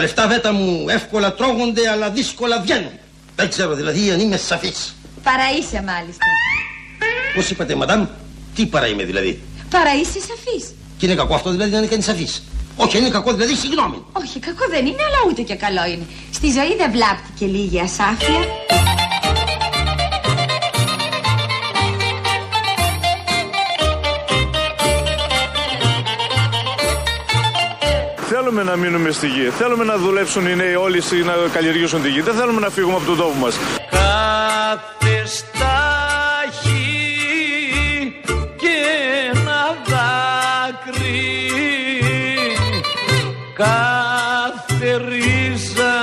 λεφτά βέτα μου εύκολα τρώγονται αλλά δύσκολα βγαίνουν. Δεν ξέρω δηλαδή αν είμαι σαφής. Παραείσαι μάλιστα. Πώς είπατε, μαντάμ, τι παρά είμαι δηλαδή; Παραείσαι σαφής. Και είναι κακό αυτό δηλαδή να είναι κανείς σαφής. Όχι, είναι κακό δηλαδή, συγγνώμη. Όχι, κακό δεν είναι, αλλά ούτε και καλό είναι. Στη ζωή δεν βλάπτει και λίγη ασάφεια. Θέλουμε να μείνουμε στη γη. Θέλουμε να δουλέψουν οι νέοι όλοι να καλλιεργήσουν τη γη. Δεν θέλουμε να φύγουμε από τον τόπο μας. Κάθε στάχη και ένα δάκρυ Κάθε ρίζα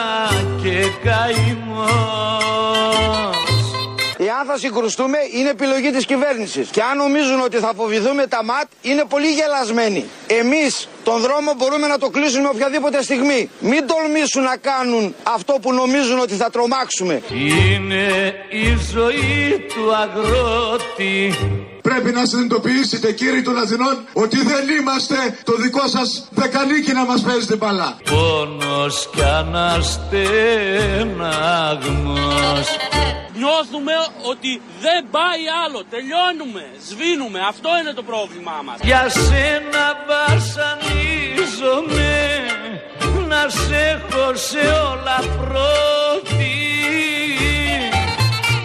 και καημός Εάν θα συγκρουστούμε είναι επιλογή της κυβέρνησης. Και αν νομίζουν ότι θα φοβηθούμε τα ΜΑΤ είναι πολύ γελασμένοι. Εμείς τον δρόμο μπορούμε να το κλείσουμε οποιαδήποτε στιγμή. Μην τολμήσουν να κάνουν αυτό που νομίζουν ότι θα τρομάξουμε. Είναι η ζωή του αγρότη Πρέπει να συνειδητοποιήσετε κύριοι των Αθηνών ότι δεν είμαστε το δικό σας δεκανίκι να μας παίζετε μπαλά. Πόνος κι αναστέναγμος Νιώθουμε ότι δεν πάει άλλο. Τελειώνουμε. Σβήνουμε. Αυτό είναι το πρόβλημά μας. Για σένα βασανίζομαι Να σε έχω σε όλα πρώτη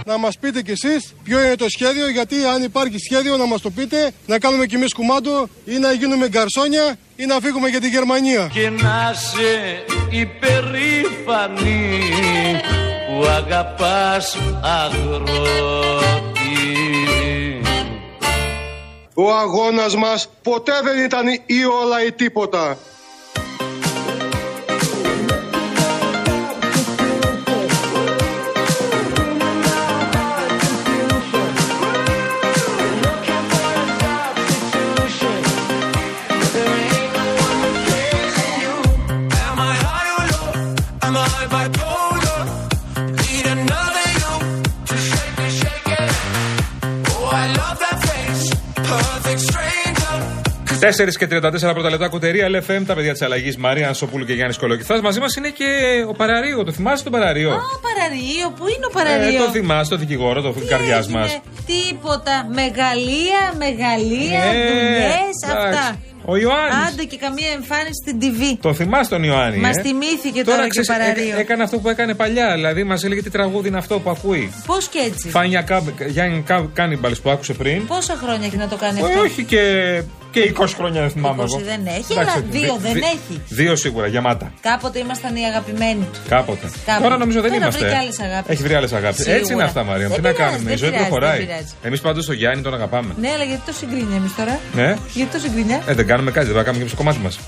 να μας πείτε κι εσείς ποιο είναι το σχέδιο, γιατί αν υπάρχει σχέδιο να μας το πείτε, να κάνουμε κι εμείς κουμάντο ή να γίνουμε γκαρσόνια ή να φύγουμε για τη Γερμανία. Και να σε υπερήφανη που αγαπάς αγρότη. Ο αγώνας μας ποτέ δεν ήταν ή όλα ή τίποτα. Τέσσερις και 34 πρώτα λεπτά κουτερία LFM, τα παιδιά της αλλαγής Μαρία Σοπούλου και Γιάννης Κολοκυθάς. Μαζί μας είναι και ο Παραρίο. Το θυμάσαι τον Παραρίο; Α, Παραρίο, πού είναι ο Παραρίο; Ε, το θυμάσαι, το δικηγόρο, το καρδιάς μας. Τίποτα. Μεγαλεία, μεγαλεία, Ε, δουλειές, εντάξει. αυτά. Ο Ιωάννης. Άντε και καμία εμφάνιση στην TV. Το θυμάσαι τον Ιωάννη. Μας ε; θυμήθηκε τώρα, και ο ξέρεις, Παραρίο. έ- έκανε αυτό που έκανε παλιά. Δηλαδή μας έλεγε τι τραγούδι είναι αυτό που ακούει. Πώς και έτσι. Φάνια Γιάννη Κάνιμπαλς που άκουσε πριν. Πόσα χρόνια έχει να το κάνει Ε, αυτό; όχι και, και 20 χρόνια δεν θυμάμαι 20 εγώ. δεν έχει, Εντάξει, αλλά δύο δι- δεν δι- έχει. Δύο σίγουρα, γεμάτα. Κάποτε ήμασταν οι αγαπημένοι του. Κάποτε. Κάποτε. Τώρα νομίζω δεν Τώρα είμαστε. βρήκε άλλες αγάπες. Έχει βρει άλλες αγάπη. Σίγουρα. Έτσι είναι αυτά, Μαρία. Δεν Τι να πειράζει, κάνουμε. Η δεν ζωή πειράζει, προχωράει. δεν πειράζει. Εμείς πάντως τον Γιάννη τον αγαπάμε. Ναι, αλλά γιατί το συγκρίνει εμείς τώρα; Ναι. Γιατί το συγκρίνει. Ε, δεν κάνουμε κάτι, δεν πάμε να κάνουμε και στο κομμάτι μας.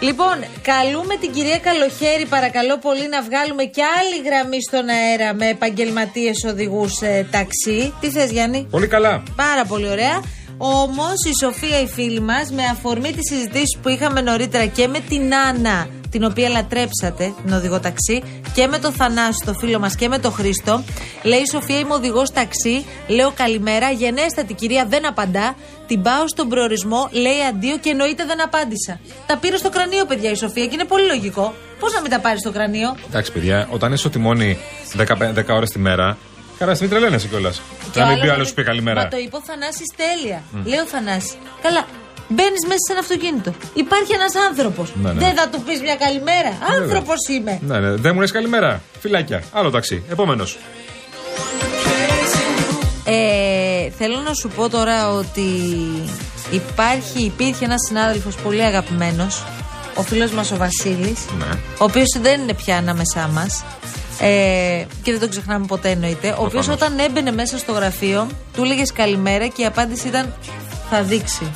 Λοιπόν, καλούμε την κυρία Καλοχέρη, παρακαλώ πολύ, να βγάλουμε και άλλη γραμμή στον αέρα με επαγγελματίες οδηγούς ε, ταξί. Τι θες, Γιάννη; Πολύ καλά. Πάρα πολύ ωραία. Όμως η Σοφία, η φίλη μας, με αφορμή τι συζητήσει που είχαμε νωρίτερα και με την Άννα, την οποία λατρέψατε, την οδηγό ταξί, και με τον Θανάση, το φίλο μας, και με τον Χρήστο, λέει η Σοφία, είμαι οδηγός ταξί, λέω καλημέρα, γενέστατη κυρία δεν απαντά, την πάω στον προορισμό, λέει αντίο και εννοείται δεν απάντησα. Τα πήρε στο κρανίο, παιδιά, η Σοφία και είναι πολύ λογικό. Πώς να μην τα πάρεις στο κρανίο; Εντάξει, παιδιά, όταν είσαι στο τιμόνι 10, 10 ώρες τη μέρα, καλά στιγμή τρελαίνεσαι κιόλας. Και Να μην άλλο πει να άλλος μην- σου πει καλημέρα. Μα το είπε ο Θανάσης τέλεια. Λέω Θανάσης. Καλά. Μπαίνεις μέσα σε ένα αυτοκίνητο. Υπάρχει ένας άνθρωπος. Ναι, ναι. Δεν θα του πεις μια καλημέρα. Άνθρωπος είμαι. Ναι, ναι, δεν μου λες καλημέρα. Φυλάκια. Άλλο ταξί. Επόμενος. Ε, θέλω να σου πω τώρα ότι υπάρχει, υπήρχε ένας συνάδελφος πολύ αγαπημένος ο φίλος μας ο Βασίλης Ναι. ο οποίος δεν είναι πια ανάμεσά μας ε, και δεν τον ξεχνάμε ποτέ εννοείται ο οποίος Προφανώς. όταν έμπαινε μέσα στο γραφείο του έλεγες καλημέρα και η απάντηση ήταν θα δείξει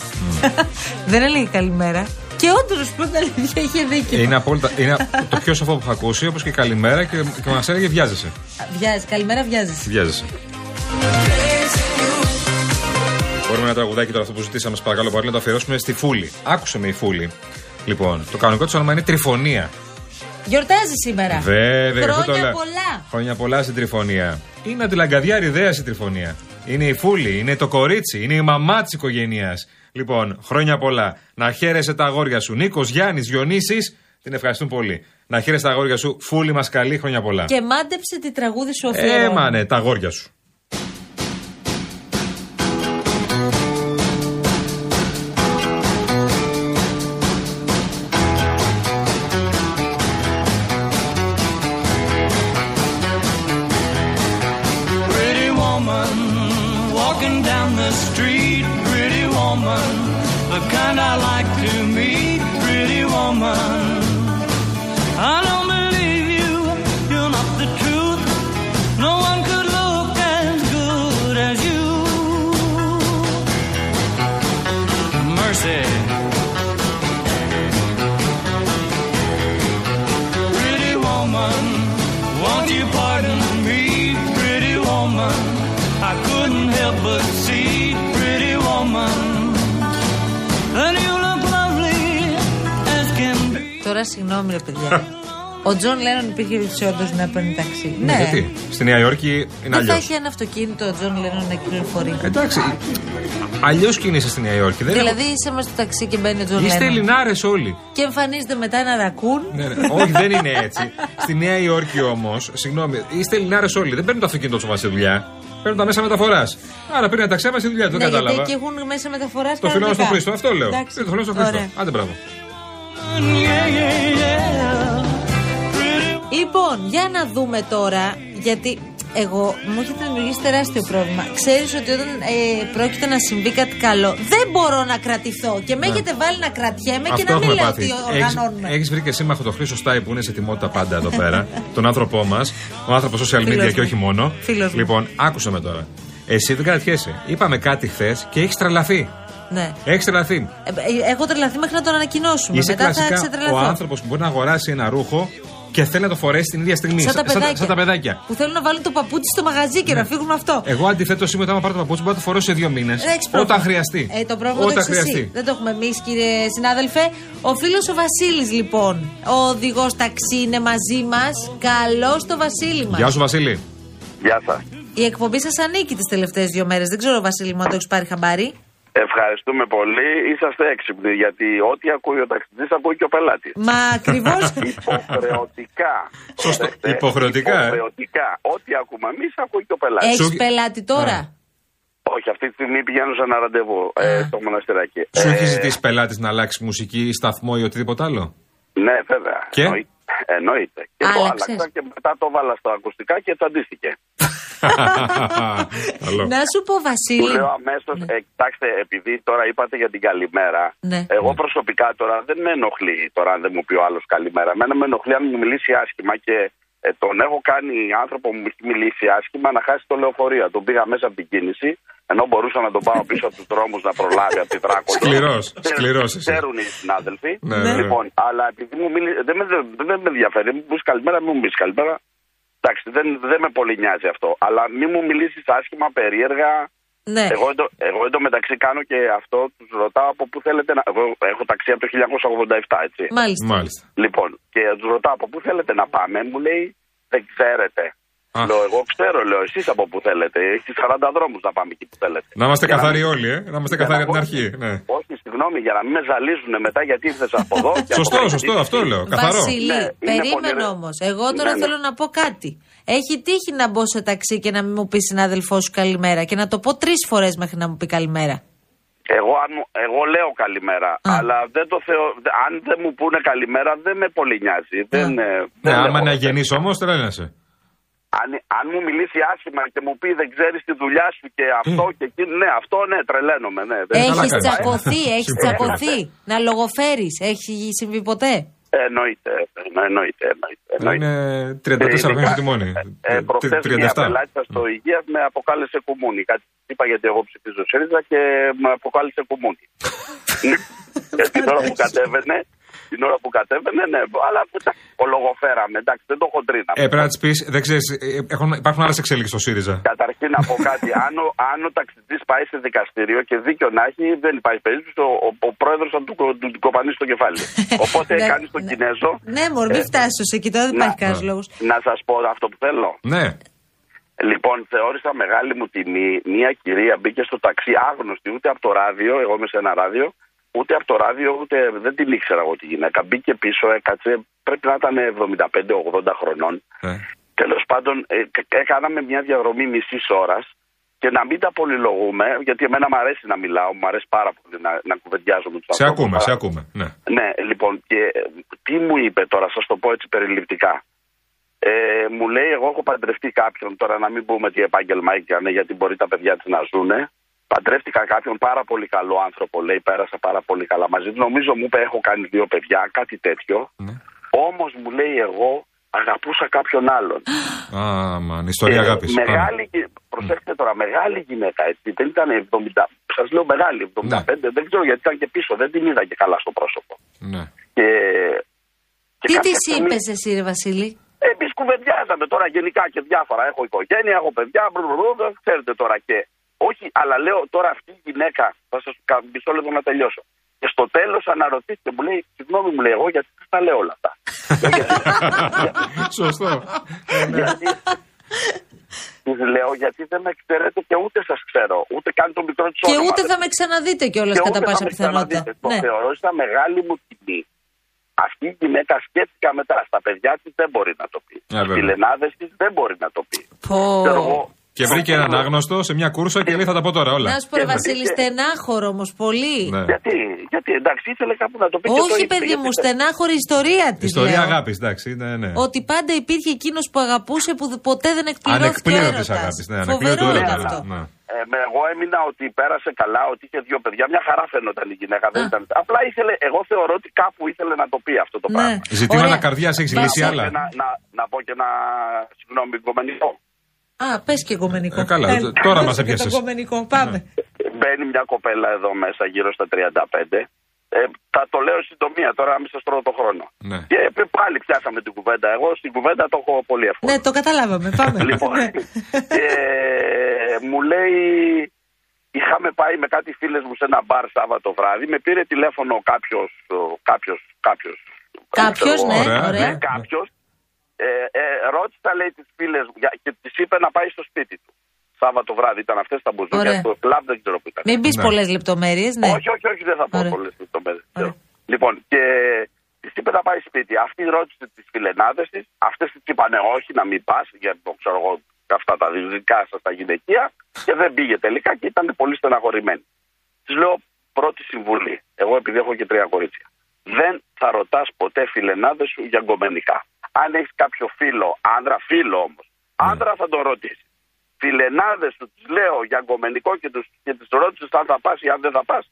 δεν έλεγε καλημέρα και όντως να σου πω την αλήθεια είχε δίκιο Είναι, απόλυτα, είναι το πιο σοφό που έχω ακούσει, όπως και καλημέρα και, και μας έλεγε βιάζεσαι. Βιάζει, καλημέρα βιάζεσαι Βιάζεσαι. Μπορούμε ένα τραγουδάκι τώρα αυτό που ζητήσαμε, σας παρακαλώ πολύ, να το αφιερώσουμε στη Φούλη. Άκουσε με η Φούλη. Λοιπόν, το κανονικό της όνομα είναι Τριφωνία. Γιορτάζει σήμερα Βέβαια, γι' αυτό το Χρόνια λέω. πολλά Χρόνια πολλά στην Τριφωνία. Είναι αντιλαγκαδιά ιδέα η Τριφωνία. Είναι η Φούλη, είναι το κορίτσι, είναι η μαμά της οικογένειας. Λοιπόν, χρόνια πολλά. Να χαίρεσαι τα αγόρια σου. Νίκος, Γιάννης, Διονύσης, την ευχαριστούν πολύ. Να χαίρεσαι τα αγόρια σου. Φούλη μας καλή, χρόνια πολλά. Και μάντεψε τη τραγούδι σου Ε, αφιερώνει. μα ναι, τα αγόρια σου. The kind I like to meet. Pretty woman, Τώρα συγγνώμη, ρε παιδιά. Ο Τζον Λένον υπήρχε όντω να παίρνει ταξί. Ναι, γιατί; Στη Νέα Υόρκη είναι Δεν θα αλλιώς. έχει ένα αυτοκίνητο ο Τζον Λένον να κυκλοφορεί. Εντάξει. Αλλιώς κινείσαι στη Νέα Υόρκη. Δεν Δηλαδή είσαι μέσα στο ταξί και μπαίνει ο Τζον Είστε Λένον. Ελληνάρες όλοι. Και εμφανίζεται μετά ένα ρακούν. Ναι, ναι. Όχι, δεν είναι έτσι. Στη Νέα Υόρκη όμως, συγγνώμη, είστε Ελληνάρες όλοι. Δεν παίρνουν το αυτοκίνητο του μα στη δουλειά. Παίρνουν τα μέσα μεταφοράς. Άρα πήραν τα ξένα στη δουλειά. Δεν Ναι, γιατί κατάλαβα. εκεί έχουν μέσα μεταφοράς. Το φιλό στον Χρήστο, αυτό λέω. Εντάξει. Το φιλό στον Χρήστο. Ωραία. Άντε μπράβο. Λοιπόν, για να δούμε τώρα, γιατί εγώ μου έχετε δημιουργήσει τεράστιο πρόβλημα. Ξέρεις ότι όταν ε, πρόκειται να συμβεί κάτι καλό, δεν μπορώ να κρατηθώ. Και με έχετε βάλει να κρατιέμαι και Ναι. Αυτό να μην έχουμε λέω πάθει. ότι οργανώνουμε. Έχεις βρει και σύμμαχο το Χρήστο Στάι που είναι σε τιμότητα πάντα εδώ πέρα. τον άνθρωπό μας. Ο άνθρωπος social media Φίλος και μου. όχι μόνο. Φίλος μου. Λοιπόν, άκουσε με τώρα. Εσύ δεν κρατιέσαι. Είπαμε κάτι χθες και έχεις τρελαθεί. Ναι. Έχεις τρελαθεί. Ε, ε, έχω τρελαθεί μέχρι να τον ανακοινώσουμε. Είσαι Μετά θα κλασικά ξετρελαθώ. ο άνθρωπος που μπορεί να αγοράσει ένα ρούχο και θέλει να το φορέσει την ίδια στιγμή. Σαν τα παιδάκια. σαν τα παιδάκια. Που θέλουν να βάλουν το παπούτσι στο μαγαζί και να φύγουν με αυτό. Εγώ αντιθέτως είμαι όταν πάρω το παπούτσι μπορώ να το φορέσω σε δύο μήνες. Δεν έχεις πρόβλημα. Όταν χρειαστεί. Ε, το πρόβλημα Όταν το έχεις χρειαστεί. εσύ. Δεν το έχουμε εμείς, κύριε συνάδελφε. Ο φίλος ο Βασίλης, λοιπόν. Ο οδηγός ταξί είναι μαζί μας. Καλώς το Βασίλη μας. Γεια σου, Βασίλη. Γεια σας. Η εκπομπή σας ανήκει τις τελευταίες δύο μέρες. Δεν ξέρω, Βασίλη μου, αν το έχεις πάρει χαμπάρι. Ευχαριστούμε πολύ. Είσαστε έξυπνοι γιατί ό,τι ακούει ο ταξιτζής ακούει και ο πελάτης. Μα ακριβώς. Υποχρεωτικά. Σωστό. Προσέξτε, Υποχρεωτικά, ε. Υποχρεωτικά. Ό,τι ακούμε εμείς ακούει και ο πελάτης. έχεις Σου- πελάτη τώρα; Όχι, αυτή τη στιγμή πηγαίνω σε ένα ραντεβού ε, στο μοναστηράκι. Σου Ε, έχει ζητήσει πελάτης να αλλάξει μουσική, σταθμό ή οτιδήποτε άλλο; Ναι, βέβαια. Και; Εννοεί- Εννοείται. Και το Άλλαξες. άλλαξα και μετά το βάλα στα ακουστικά και τσαντίστηκε. Καλό. Να σου πω, Του Βασίλη. λέω αμέσως, ε, κοιτάξτε, επειδή τώρα είπατε για την καλημέρα, Ναι. εγώ προσωπικά τώρα δεν με ενοχλεί τώρα αν δεν μου πει ο άλλος καλημέρα. Εμένα με ενοχλεί αν μου μιλήσει άσχημα και ε, τον έχω κάνει άνθρωπο που μου έχει μιλήσει άσχημα να χάσει το λεωφορείο. Τον πήγα μέσα από την κίνηση, ενώ μπορούσα να τον πάω πίσω από τους δρόμους να προλάβει από τη δράκο. Σκληρός, σκληρός εσύ. Ξέρουν οι συνάδελφοι. Ναι, ναι. Λοιπόν, αλλά επειδή μου μίλησε, δεν με, δεν με ενδιαφέρει, μου πεις καλημέρα, μην μου πεις καλημέρα. Εντάξει, δεν, δεν με πολύ νοιάζει αυτό. Αλλά μην μου μιλήσεις άσχημα, περίεργα. Ναι. Εγώ, εντω, εγώ εντωμεταξύ κάνω και αυτό, τους ρωτάω από πού θέλετε να. Εγώ έχω ταξί από το 1987, έτσι. Μάλιστα. Μάλιστα. Λοιπόν, και τους ρωτάω από πού θέλετε να πάμε, μου λέει δεν ξέρετε. Α. Λέω, εγώ ξέρω, λέω, εσείς από πού θέλετε. Έχει 40 δρόμους να πάμε εκεί που θέλετε. Να είμαστε Για καθαροί μην- όλοι, ε. Να είμαστε για καθαροί να από την πω- αρχή. Ναι. Όχι, συγγνώμη, για να μην με ζαλίζουν μετά γιατί ήρθες από εδώ. και από Σωστό, εκεί. σωστό, αυτό λέω. Καθαρό. Βασίλη, Ναι, είναι περίμενε πολύ- όμως. Εγώ τώρα Ναι, ναι. θέλω να πω κάτι. Έχει τύχει να μπω σε ταξί και να μην μου πεις συνάδελφός σου καλημέρα και να το πω τρεις φορές μέχρι να μου πει καλημέρα. Εγώ, αν μου- εγώ λέω καλημέρα, αλλά δεν το θεω... αν δεν μου πούνε καλημέρα δεν με πολύ νοιάζει. Δεν, ε, Ναι, δεν άμα έχω- είναι αγενή όμως, τρέλνεσαι. Αν, αν μου μιλήσει άσχημα και μου πει δεν ξέρεις τη δουλειά σου και αυτό και εκείνο, ναι, αυτό ναι, τρελαίνομαι. Ναι, δεν- καλά Έχεις κάνεις. τσακωθεί, έχεις Συμφωνώ. τσακωθεί. Να λογοφέρεις. Έχει συμβεί ποτέ; Ε, εννοείται, εννο- εννοείται, εννοείται. εννοείται. Είναι 34 χρόνια στο τιμόνι. Ε, προχθές μια 37. πελάτησα στο υγεία με αποκάλεσε κουμούνι. Κάτι είπα γιατί εγώ ψηφίζω ΣΥΡΙΖΑ και με αποκάλεσε κουμούνι. και την ώρα που κατέβαινε, την ώρα που κατέβαινε, ναι, αλλά εντάξει, ολογοφέραμε, εντάξει, δεν το χοντρίναμε. Ε, πρέπει να της πεις, δεν ξέρεις, υπάρχουν άλλες εξέλιξεις στο ΣΥΡΙΖΑ. Καταρχήν να πω κάτι. αν ο, αν ο ταξιτζής πάει σε δικαστήριο και δίκιο να έχει, δεν υπάρχει περίπτωση. Ο, ο, ο πρόεδρος θα του, του, του κοπανίσει το κεφάλι. Οπότε Ναι, κάνει τον ναι. Κινέζο. Ναι, μωρ, μην Ε, φτάσεις εκεί τώρα, δεν να- υπάρχει κανένας λόγος. Να σας πω αυτό που θέλω. Ναι. Λοιπόν, θεώρησα μεγάλη μου τιμή. Μια κυρία μπήκε στο ταξί άγνωστη, ούτε από το ράδιο, εγώ είμαι σε ένα ράδιο, ούτε από το ράδιο, ούτε δεν την ήξερα εγώ τη γυναίκα. Μπήκε πίσω, έκατσε, πρέπει να ήταν 75-80 χρονών. Ε. Τέλος πάντων, ε, κα- έκαναμε μια διαδρομή μισής ώρας και να μην τα πολυλογούμε, γιατί εμένα μου αρέσει να μιλάω, μου αρέσει πάρα πολύ να, να κουβεντιάζω με τους Σε ακούμε, σε ακούμε. Ναι. ναι, λοιπόν, και ε, τι μου είπε τώρα, σας το πω έτσι περιληπτικά. Ε, μου λέει, εγώ έχω παντρευτεί κάποιον, τώρα να μην πούμε τι επάγγελμα έκανε, γιατί μπορεί τα παιδιά της να ζουνε. Παντρεύτηκα κάποιον πάρα πολύ καλό άνθρωπο, λέει, πέρασα πάρα πολύ καλά μαζί του. Νομίζω μου είπε, έχω κάνει δύο παιδιά, κάτι τέτοιο. Ναι. Όμως μου λέει, εγώ αγαπούσα κάποιον άλλον. Α, μαν, ιστορία Ε, αγάπης. Μεγάλη, γυ- προσέξτε τώρα, μεγάλη γυναίκα έτσι. Δεν ήταν 70, σας λέω μεγάλη, 75, δεν ξέρω γιατί ήταν και πίσω, δεν την είδα και καλά στο πρόσωπο. Ναι. Και, και Τι κάποια της στιγμή- είπες εσύ, ρε Βασίλη; Εμείς κουβεντιάζαμε τώρα γενικά και διάφορα. Έχω οικογένεια, έχω παιδιά, μπρουμπρου, ξέρετε τώρα και. Όχι, αλλά λέω τώρα αυτή η γυναίκα, θα σας μισό λεπτό να τελειώσω. Και στο τέλος αναρωτήθηκε, μου λέει, συγγνώμη μου λέει, εγώ γιατί δεν τα λέω όλα αυτά. Σωστό. Ε, ναι. γιατί, της λέω, γιατί δεν με ξέρετε και ούτε σας ξέρω. Ούτε καν το μικρό της Και ούτε θα με ξαναδείτε κιόλας Και κατά ούτε θα πάσα με πιθανότητα. ξαναδείτε. Το Ναι. θεωρώ σαν μεγάλη μου τιμή. Αυτή η γυναίκα σκέφτηκα μετά. Στα παιδιά της δεν μπορεί να το πει. Ε, βέβαια. Στι λενάδε της δεν μπορεί να το πει. Πω. Ξέρω εγώ, Και βρήκε έναν άγνωστο σε μια κούρσα και λέει θα τα πω τώρα όλα. Να σου πω, ρε Βασίλη, στενάχωρο όμως πολύ. Ναι. Γιατί, γιατί εντάξει, ήθελε κάπου να το πει. και το Όχι, είπε, παιδί γιατί μου, δεν- στενάχωρη ιστορία τη. Ιστορία αγάπης, εντάξει. Ναι, ναι. Ότι πάντα υπήρχε εκείνος που αγαπούσε που ποτέ δεν εκπληρώθηκε. Ανεκπλήρωτης ο έρωτας. αγάπης, ναι, Φοβερό ανεκπλήρωτο είναι έρωτα, αυτό. ναι. Ε, με, εγώ έμεινα ότι πέρασε καλά, ότι είχε δύο παιδιά. Μια χαρά φαίνονταν η γυναίκα. Δεν ήταν. Απλά ήθελε, εγώ θεωρώ ότι κάπου ήθελε να το πει αυτό το Ναι. πράγμα. Ζητήματα Ωραία. καρδιάς έχεις Να λύσει σε- άλλα. Και να, να, να πω και ένα συγγνώμη κομμενικό. Α, πες και κομμενικό. Ε, καλά, Έλα, τώρα πες μας και έπιασες. Το κομμενικό, πάμε. Μπαίνει μια κοπέλα εδώ μέσα γύρω στα 35. Ε, θα το λέω συντομία τώρα, να μην σας τρώω το χρόνο. Ναι. Και πάλι πιάσαμε την κουβέντα. Εγώ στην κουβέντα το έχω πολύ εύκολο. Ναι, το καταλάβαμε. Πάμε. Λοιπόν, Ναι. και μου λέει, είχαμε πάει με κάτι φίλες μου σε ένα μπαρ Σάββατο βράδυ, με πήρε τηλέφωνο κάποιος, ο, κάποιος, κάποιος, Κάποιος, ξέρω, ναι, Ωραία, ωραία. ναι. κάποιος, ε, ε, ρώτησα λέει τις φίλες μου για- και τις είπε να πάει στο σπίτι του. Σάββατο βράδυ ήταν αυτές τα μπουζούκια Ωραία. στο κλαμπ, δεν ξέρω που ήταν. Μην πεις Ναι. πολλές λεπτομέρειες, ναι. Όχι, όχι, όχι, δεν θα πω Ωραία. πολλές λεπτομέρειες. Ωραία. Λοιπόν, και τη είπε να πάει σπίτι. Αυτή ρώτησε τις φιλενάδες της. Αυτές τη είπανε όχι, να μην πας, γιατί το ξέρω εγώ αυτά τα δικά σας τα γυναικεία. Και δεν πήγε τελικά και ήταν πολύ στεναχωρημένη. Της λέω πρώτη συμβουλή. Εγώ επειδή έχω και τρία κορίτσια. Δεν θα ρωτάς ποτέ φιλενάδες σου για γκομενικά. Αν έχεις κάποιο φίλο, άντρα, φίλο όμως, άντρα θα τον ρωτήσεις. Φιλενάδες του τις λέω για γκομενικό και, τους, και τις ρώτησες αν θα πας ή αν δεν θα πας.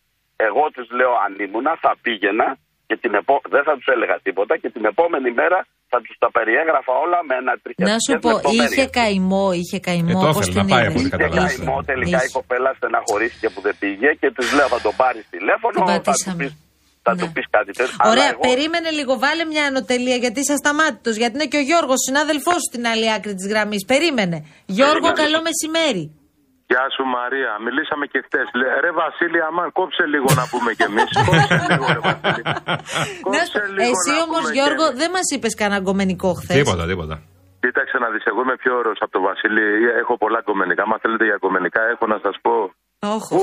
Εγώ τη λέω αν ήμουνα, θα πήγαινα και την επό... δεν θα τους έλεγα τίποτα και την επόμενη μέρα θα τους τα περιέγραφα όλα με ένα τριχιαστικές Να σου πω, λεπτομέρειες. είχε καημό, είχε καημό. Ε, το πώς ήθελε την να πάει είδες; από ό,τι Και καταλάβεις. Είχε. καημό τελικά η Είχε. κοπέλα στεναχωρήθηκε που δεν πήγε και τη λέω θα τον πάρεις τηλέφωνο, Την θα του πατήσαμε. πεις θα Ναι. του πεις κάτι τέτοιο. Αλλά Ωραία, εγώ- περίμενε λίγο. Βάλε μια ανωτελεία γιατί είσαι ασταμάτητος. Γιατί είναι και ο Γιώργος, συνάδελφός σου στην άλλη άκρη της γραμμής. Περίμενε. Γιώργο, Περίμενε. καλό μεσημέρι. Γεια σου Μαρία, μιλήσαμε και χτες. Ρε Βασίλη, αμάν κόψε λίγο να πούμε κι εμείς. κόψε λίγο, ρε Βασίλη. Να Κόψε σου- λίγο Εσύ να όμως, πούμε κι Γιώργο, εμείς. δεν μας είπες κανένα γκομενικό χθες; Τίποτα, τίποτα. Κοίταξε να δεις, εγώ είμαι πιο ωραίος από τον Βασίλη. Έχω πολλά γκομενικά. Αν θέλετε για γκομενικά, έχω να σας πω. Όχι,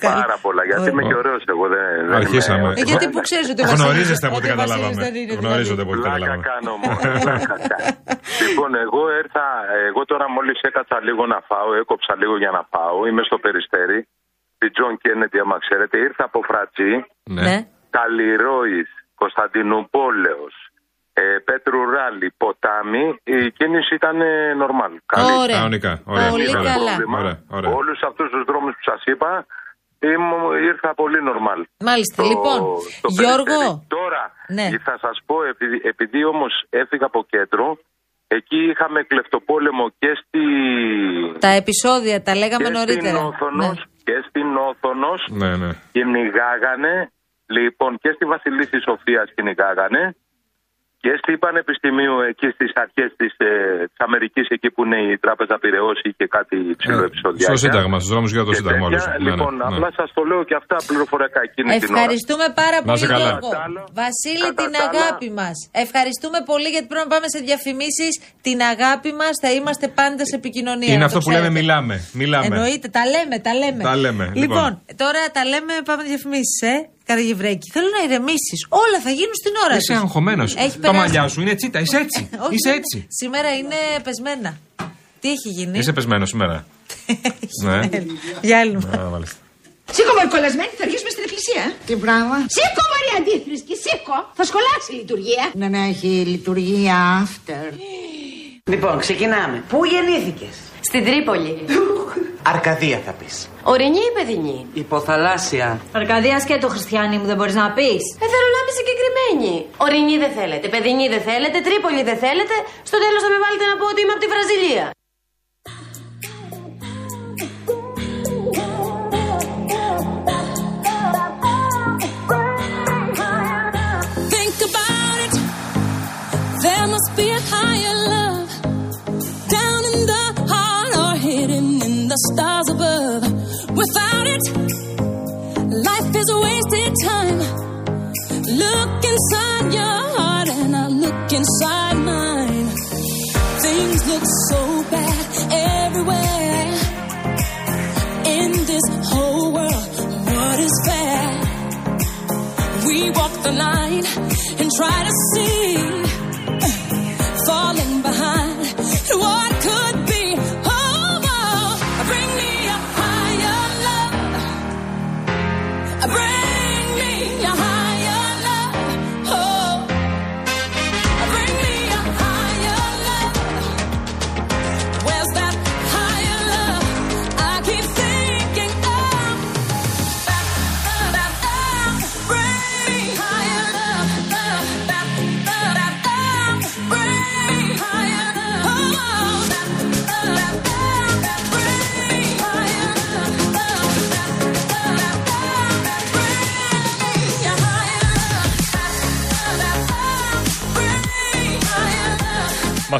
Πάρα πολλά. Γιατί είμαι και ωραίος εγώ. Δεν, δεν Αρχίσαμε. είμαι- Ε, γιατί που ξέρεις ότι ο Βασίλης- Γνωρίζεστε από ό,τι ότι ο Βασίλης καταλάβαμε. δεν είναι, δηλαδή. Γνωρίζονται από ό,τι Πλάκα καταλάβαμε. κάνω μόνο. πλάκα κάνω. λοιπόν, εγώ ήρθα, εγώ τώρα μόλις έκατσα λίγο να φάω, έκοψα λίγο για να φάω. Είμαι στο Περιστέρι. Τη Τζον Κέννεντι, άμα ξέρετε. Ήρθα από Φρατζή. Ναι. Καλλιρόης, Κωνσταντινούπολεως, ε, Πέτρου Ράλι, Ποτάμι, η κίνηση ήταν νορμάλ. Ωραία. Κανονικά. Ωραία. Πολύ Ωραία. καλά. Ωραία, ωραία. Όλους αυτούς τους δρόμους που σας είπα, ήμουν- ήρθα πολύ νορμάλ. Μάλιστα. Στο- λοιπόν, στο Γιώργο. περιστέρι. Τώρα, Ναι. θα σας πω, επειδή, επειδή όμως έφυγα από κέντρο, εκεί είχαμε κλεφτοπόλεμο και στη... Τα επεισόδια τα λέγαμε και νωρίτερα. στην Όθωνος, και στην Όθωνος Ναι, ναι. κυνηγάγανε, λοιπόν και στη Βασιλίση Σοφίας κυνηγάγανε και στη Πανεπιστημίου εκεί στις αρχές της ε, της Αμερικής, εκεί που είναι η Τράπεζα Πυραιό είχε κάτι ψηλό επεισόδιο. Στο Σύνταγμα, στους δρόμους για το Σύνταγμα. όλους. Ναι, Λοιπόν, ναι, ναι. απλά σας το λέω και αυτά πληροφοριακά εκείνη την ώρα. Ευχαριστούμε πάρα Να είσαι πολύ, καλά. Γιώργο. Βασίλη, Κατά την τα άλλα- αγάπη μας. Ευχαριστούμε πολύ γιατί πρέπει να πάμε σε διαφημίσεις. Την αγάπη μας θα είμαστε πάντα σε επικοινωνία. Είναι να αυτό το που λέμε ξέρετε. μιλάμε. Μιλάμε. Εννοείται, τα λέμε, τα λέμε. Τα λέμε, Λοιπόν, λοιπόν. τώρα τα λέμε, πάμε διαφημίσεις, ε. Καραγευρέκη. Θέλω να ηρεμήσεις. Όλα θα γίνουν στην ώρα Είσαι τους. αγχωμένος. Έχει Τα περάσει. μαλλιά σου είναι τσίτα. Είσαι έτσι. Όχι, Είσαι είναι- έτσι. Σήμερα είναι πεσμένα. Τι έχει γίνει; Είσαι πεσμένος σήμερα. ναι. Για άλλο. Α, μάλιστα. Σήκω μωρή κολλασμένη, θα αρχίσουμε στην εκκλησία. Τι πράγμα; Σήκω μωρή αντίθρησκη, σήκω. Θα σκολάσει η λειτουργία. Να να έχει λειτουργία after. Λοιπόν, ξεκινάμε. Πού γεννήθηκες; Στην Τρίπολη. Αρκαδία θα πεις. Ορεινή ή παιδινή. Υποθαλάσσια. Αρκαδίας σκέτο, Χριστιανή μου, δεν μπορείς να πεις. Ε, θέλω να είμαι συγκεκριμένη. Ορεινή δεν θέλετε, παιδινή δεν θέλετε, Τρίπολη δεν θέλετε. Στο τέλος θα με βάλετε να πω ότι είμαι από τη Βραζιλία. Inside your heart and I look inside mine. Things look so bad everywhere. In this whole world, what is fair? We walk the line and try to see,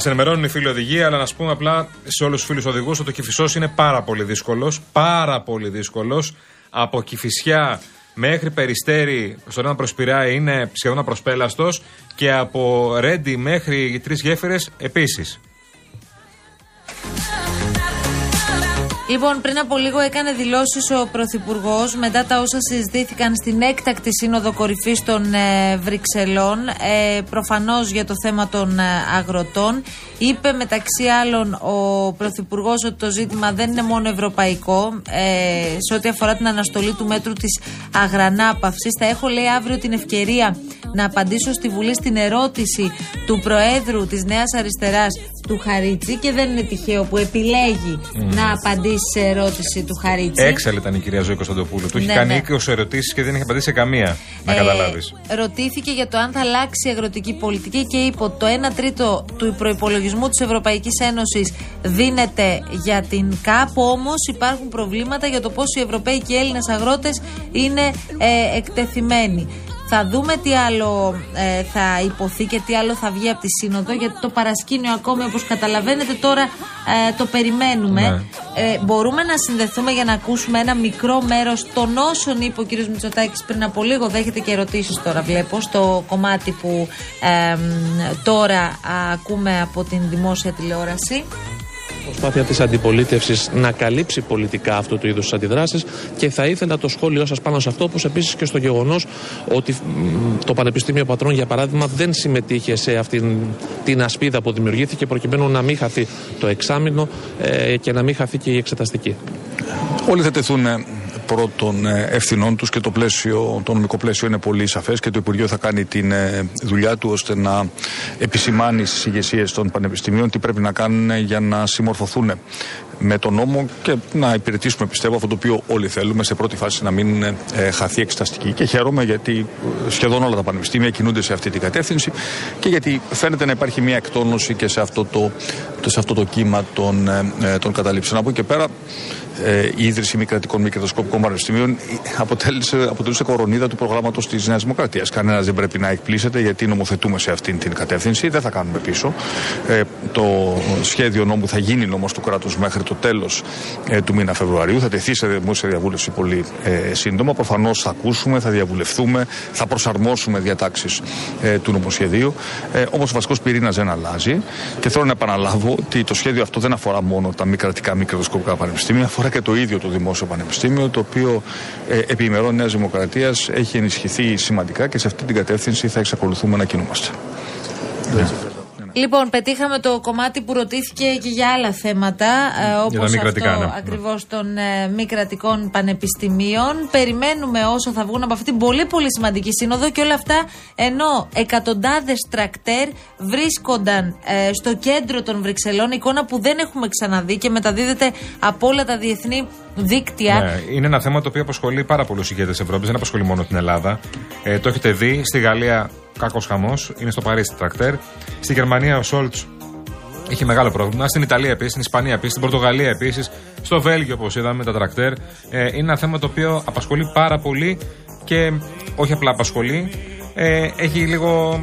ενημερώνουν οι φίλοι οδηγοί, αλλά να σου πούμε απλά σε όλους τους φίλους οδηγούς ότι ο Κυφισό είναι πάρα πολύ δύσκολος. Πάρα πολύ δύσκολος. Από Κυφισιά μέχρι Περιστέρι, στον ένα προσπυρά είναι σχεδόν απροσπέλαστος. Και από Ρέντι μέχρι τρεις γέφυρες επίσης. Λοιπόν, πριν από λίγο έκανε δηλώσεις ο Πρωθυπουργός μετά τα όσα συζητήθηκαν στην έκτακτη σύνοδο κορυφής των ε, Βρυξελών. Ε, Προφανώς για το θέμα των ε, αγροτών. Είπε μεταξύ άλλων ο Πρωθυπουργός ότι το ζήτημα δεν είναι μόνο ευρωπαϊκό. Ε, σε ό,τι αφορά την αναστολή του μέτρου της αγρανάπαυσης, θα έχω λέει αύριο την ευκαιρία να απαντήσω στη Βουλή στην ερώτηση του Προέδρου της Νέας Αριστεράς του Χαρίτση και δεν είναι τυχαίο που επιλέγει να απαντήσει σε ερώτηση του Χαρίτση. Έξαλλη ήταν η κυρία Ζωή Κωνσταντοπούλου. Του έχει Ναι, κάνει ναι. 20 ερωτήσεις και δεν έχει απαντήσει σε καμία. Να Ε, καταλάβεις. Ρωτήθηκε για το αν θα αλλάξει η αγροτική πολιτική και είπε ότι το 1 τρίτο του προπολογισμού της Ευρωπαϊκής Ένωσης δίνεται για την ΚΑΠ. Όμως υπάρχουν προβλήματα για το πώς οι Ευρωπαίοι και οι Έλληνες αγρότες είναι ε, εκτεθειμένοι. Θα δούμε τι άλλο ε, θα υποθεί και τι άλλο θα βγει από τη Σύνοδο, γιατί το παρασκήνιο ακόμη, όπως καταλαβαίνετε, τώρα ε, το περιμένουμε. Ναι. Ε, μπορούμε να συνδεθούμε για να ακούσουμε ένα μικρό μέρος των όσων είπε ο κ. Μητσοτάκης πριν από λίγο. Δέχεται και ερωτήσεις τώρα, βλέπω, στο κομμάτι που ε, μ, τώρα α, ακούμε από την δημόσια τηλεόραση. Προσπάθεια της αντιπολίτευσης να καλύψει πολιτικά αυτού του είδους αντιδράσεις και θα ήθελα το σχόλιο σας πάνω σε αυτό όπως επίσης και στο γεγονός ότι μ, το Πανεπιστήμιο Πατρών για παράδειγμα δεν συμμετείχε σε αυτήν την ασπίδα που δημιουργήθηκε προκειμένου να μην χαθεί το εξάμεινο ε, και να μην χαθεί και η εξεταστική. Όλοι θα τεθούν ε, πρώτων ε, ευθυνών τους και το, πλαίσιο, το νομικό πλαίσιο είναι πολύ σαφές και το Υπουργείο θα κάνει την ε, δουλειά του ώστε να επισημάνει στις ηγεσίες των πανεπιστημίων τι πρέπει να κάνουν για να συμμορφωθούν με τον νόμο και να υπηρετήσουμε πιστεύω αυτό το οποίο όλοι θέλουμε σε πρώτη φάση να μην ε, χαθεί εξεταστική. Και χαίρομαι γιατί ε, σχεδόν όλα τα πανεπιστήμια κινούνται σε αυτή την κατεύθυνση και γιατί φαίνεται να υπάρχει μια εκτόνωση και σε αυτό το, σε αυτό το κύμα των, ε, των καταλήψεων. Από εκεί και πέρα ε, η ίδρυση μη κρατικών μη κερδοσκοπικών πανεπιστημίων αποτέλεσε, αποτελούσε κορονίδα του προγράμματος της Νέας Δημοκρατίας. Κανένας δεν πρέπει να εκπλήσεται γιατί νομοθετούμε σε αυτήν την κατεύθυνση. Δεν θα κάνουμε πίσω. Ε, το σχέδιο νόμου θα γίνει νόμος του κράτους μέχρι το τέλος ε, του μήνα Φεβρουαρίου. Θα τεθεί σε δημόσια διαβούλευση πολύ ε, σύντομα. Προφανώς θα ακούσουμε, θα διαβουλευτούμε, θα προσαρμόσουμε διατάξεις ε, του νομοσχεδίου. Ε, Όμως ο βασικός πυρήνας δεν αλλάζει. Και θέλω να επαναλάβω ότι το σχέδιο αυτό δεν αφορά μόνο τα μη κρατικά μη κερδοσκοπικά πανεπιστήμια, αφορά και το ίδιο το Δημόσιο Πανεπιστήμιο, το οποίο ε, επί ημερών Νέας Δημοκρατίας έχει ενισχυθεί σημαντικά και σε αυτή την κατεύθυνση θα εξακολουθούμε να κινούμαστε. Λοιπόν, πετύχαμε το κομμάτι που ρωτήθηκε και για άλλα θέματα, όπω τα μη κρατικά, αυτό ναι. ακριβώς των ε, μη κρατικών πανεπιστημίων. Περιμένουμε όσο θα βγουν από αυτή την πολύ πολύ σημαντική σύνοδο και όλα αυτά ενώ εκατοντάδες τρακτέρ βρίσκονταν ε, στο κέντρο των Βρυξελών, εικόνα που δεν έχουμε ξαναδεί και μεταδίδεται από όλα τα διεθνή δίκτυα. Ναι, είναι ένα θέμα το οποίο απασχολεί πάρα πολλούς ηγέτες Ευρώπης, δεν απασχολεί μόνο την Ελλάδα. Ε, το έχετε δει. Στη Γαλλία, κακός χαμός. Είναι στο Παρίσι τρακτέρ. Στη Γερμανία, ο Σόλτς έχει μεγάλο πρόβλημα. Στην Ιταλία επίσης, στην Ισπανία επίσης, στην Πορτογαλία επίσης. Στο Βέλγιο, όπως είδαμε, τα τρακτέρ. Ε, είναι ένα θέμα το οποίο απασχολεί πάρα πολύ και όχι απλά απασχολεί. Ε, έχει λίγο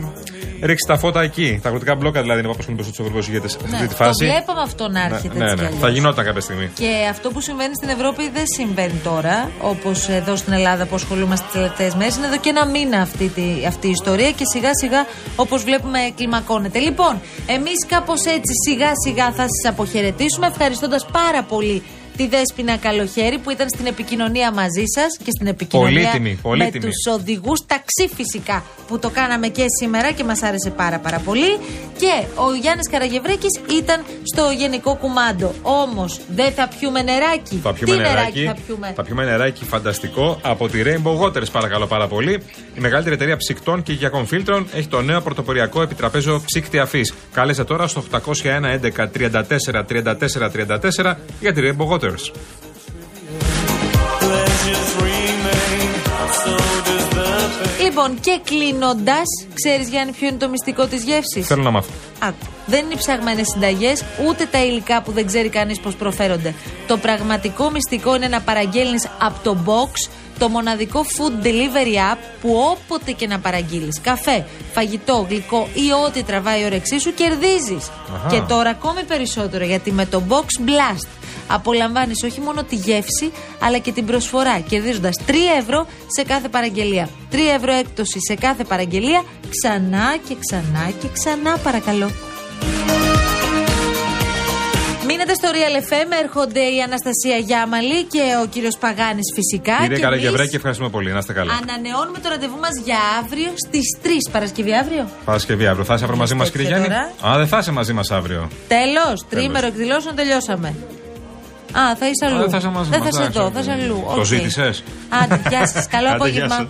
ρίξει τα φώτα εκεί. Τα αγροτικά μπλόκα δηλαδή είναι που απασχολούν περισσότερο του Ευρωπαίου ηγέτε σε αυτή Ναι, τη φάση. Το βλέπαμε αυτό να έρχεται ναι, έτσι ναι, κι αλλιώς. θα γινόταν κάποια στιγμή. Και αυτό που συμβαίνει στην Ευρώπη δεν συμβαίνει τώρα, όπως εδώ στην Ελλάδα που ασχολούμαστε τις τελευταίες μέρες. Είναι εδώ και ένα μήνα αυτή, τη, αυτή η ιστορία και σιγά σιγά, όπως βλέπουμε, κλιμακώνεται. Λοιπόν, εμείς κάπως έτσι σιγά σιγά θα σας αποχαιρετήσουμε, ευχαριστώντας πάρα πολύ τη Δέσποινα Καλοχέρη που ήταν στην επικοινωνία μαζί σας και στην επικοινωνία Πολύτιμη, με πολύτιμη. τους οδηγούς ταξί φυσικά που το κάναμε και σήμερα και μας άρεσε πάρα πάρα πολύ. Και ο Γιάννης Καραγευρέκης ήταν στο Γενικό Κουμάντο. Όμως δεν θα πιούμε νεράκι. Θα πιούμε Τι νεράκι. θα πιούμε; Θα πιούμε νεράκι φανταστικό από τη Rainbow Waters, παρακαλώ πάρα πολύ. Η μεγαλύτερη εταιρεία ψυκτών και υγειακών φίλτρων έχει το νέο πρωτοποριακό επιτραπέζιο ψύκτη αφής. Κάλεσε τώρα στο 801 11 34 34 34 για τη Rainbow Waters. Λοιπόν, και κλείνοντας, ξέρεις Γιάννη, ποιο είναι το μυστικό της γεύσης; Θέλω να μάθω. Άκου. Δεν είναι οι ψαγμένες συνταγές, ούτε τα υλικά που δεν ξέρει κανείς πώς προφέρονται. Το πραγματικό μυστικό είναι να παραγγέλνεις από το box το μοναδικό food delivery app που όποτε και να παραγγείλεις καφέ, φαγητό, γλυκό ή ό,τι τραβάει η όρεξή σου κερδίζεις. Αχα. Και τώρα ακόμη περισσότερο γιατί με το box blast απολαμβάνεις όχι μόνο τη γεύση αλλά και την προσφορά κερδίζοντας 3 ευρώ σε κάθε παραγγελία. 3 ευρώ έκπτωση σε κάθε παραγγελία ξανά και ξανά και ξανά παρακαλώ. Μείνετε στο Real FM, έρχονται η Αναστασία Γιάμαλη και ο κύριος Παγάνης φυσικά. Κύριε και εμείς Καραγευρέκη, ευχαριστούμε πολύ. Να είστε καλά. Ανανεώνουμε το ραντεβού μας για αύριο στις 3 Παρασκευή αύριο. Παρασκευή αύριο. Θα είσαι αύριο μαζί μας, κύριε Είστε Γιάννη. τώρα. Α, δεν θα είσαι μαζί μας αύριο. Τέλος, τρίμερο εκδηλώσεων τελειώσαμε. Α, θα είσαι αλλού. Α, δεν θα είσαι μαζί Δεν μας, θα είσαι εντάξει, εδώ, θα είσαι οκ. αλλού. Το Οκ. ζήτησες; Άντε, γεια σας. Καλό απόγευμα.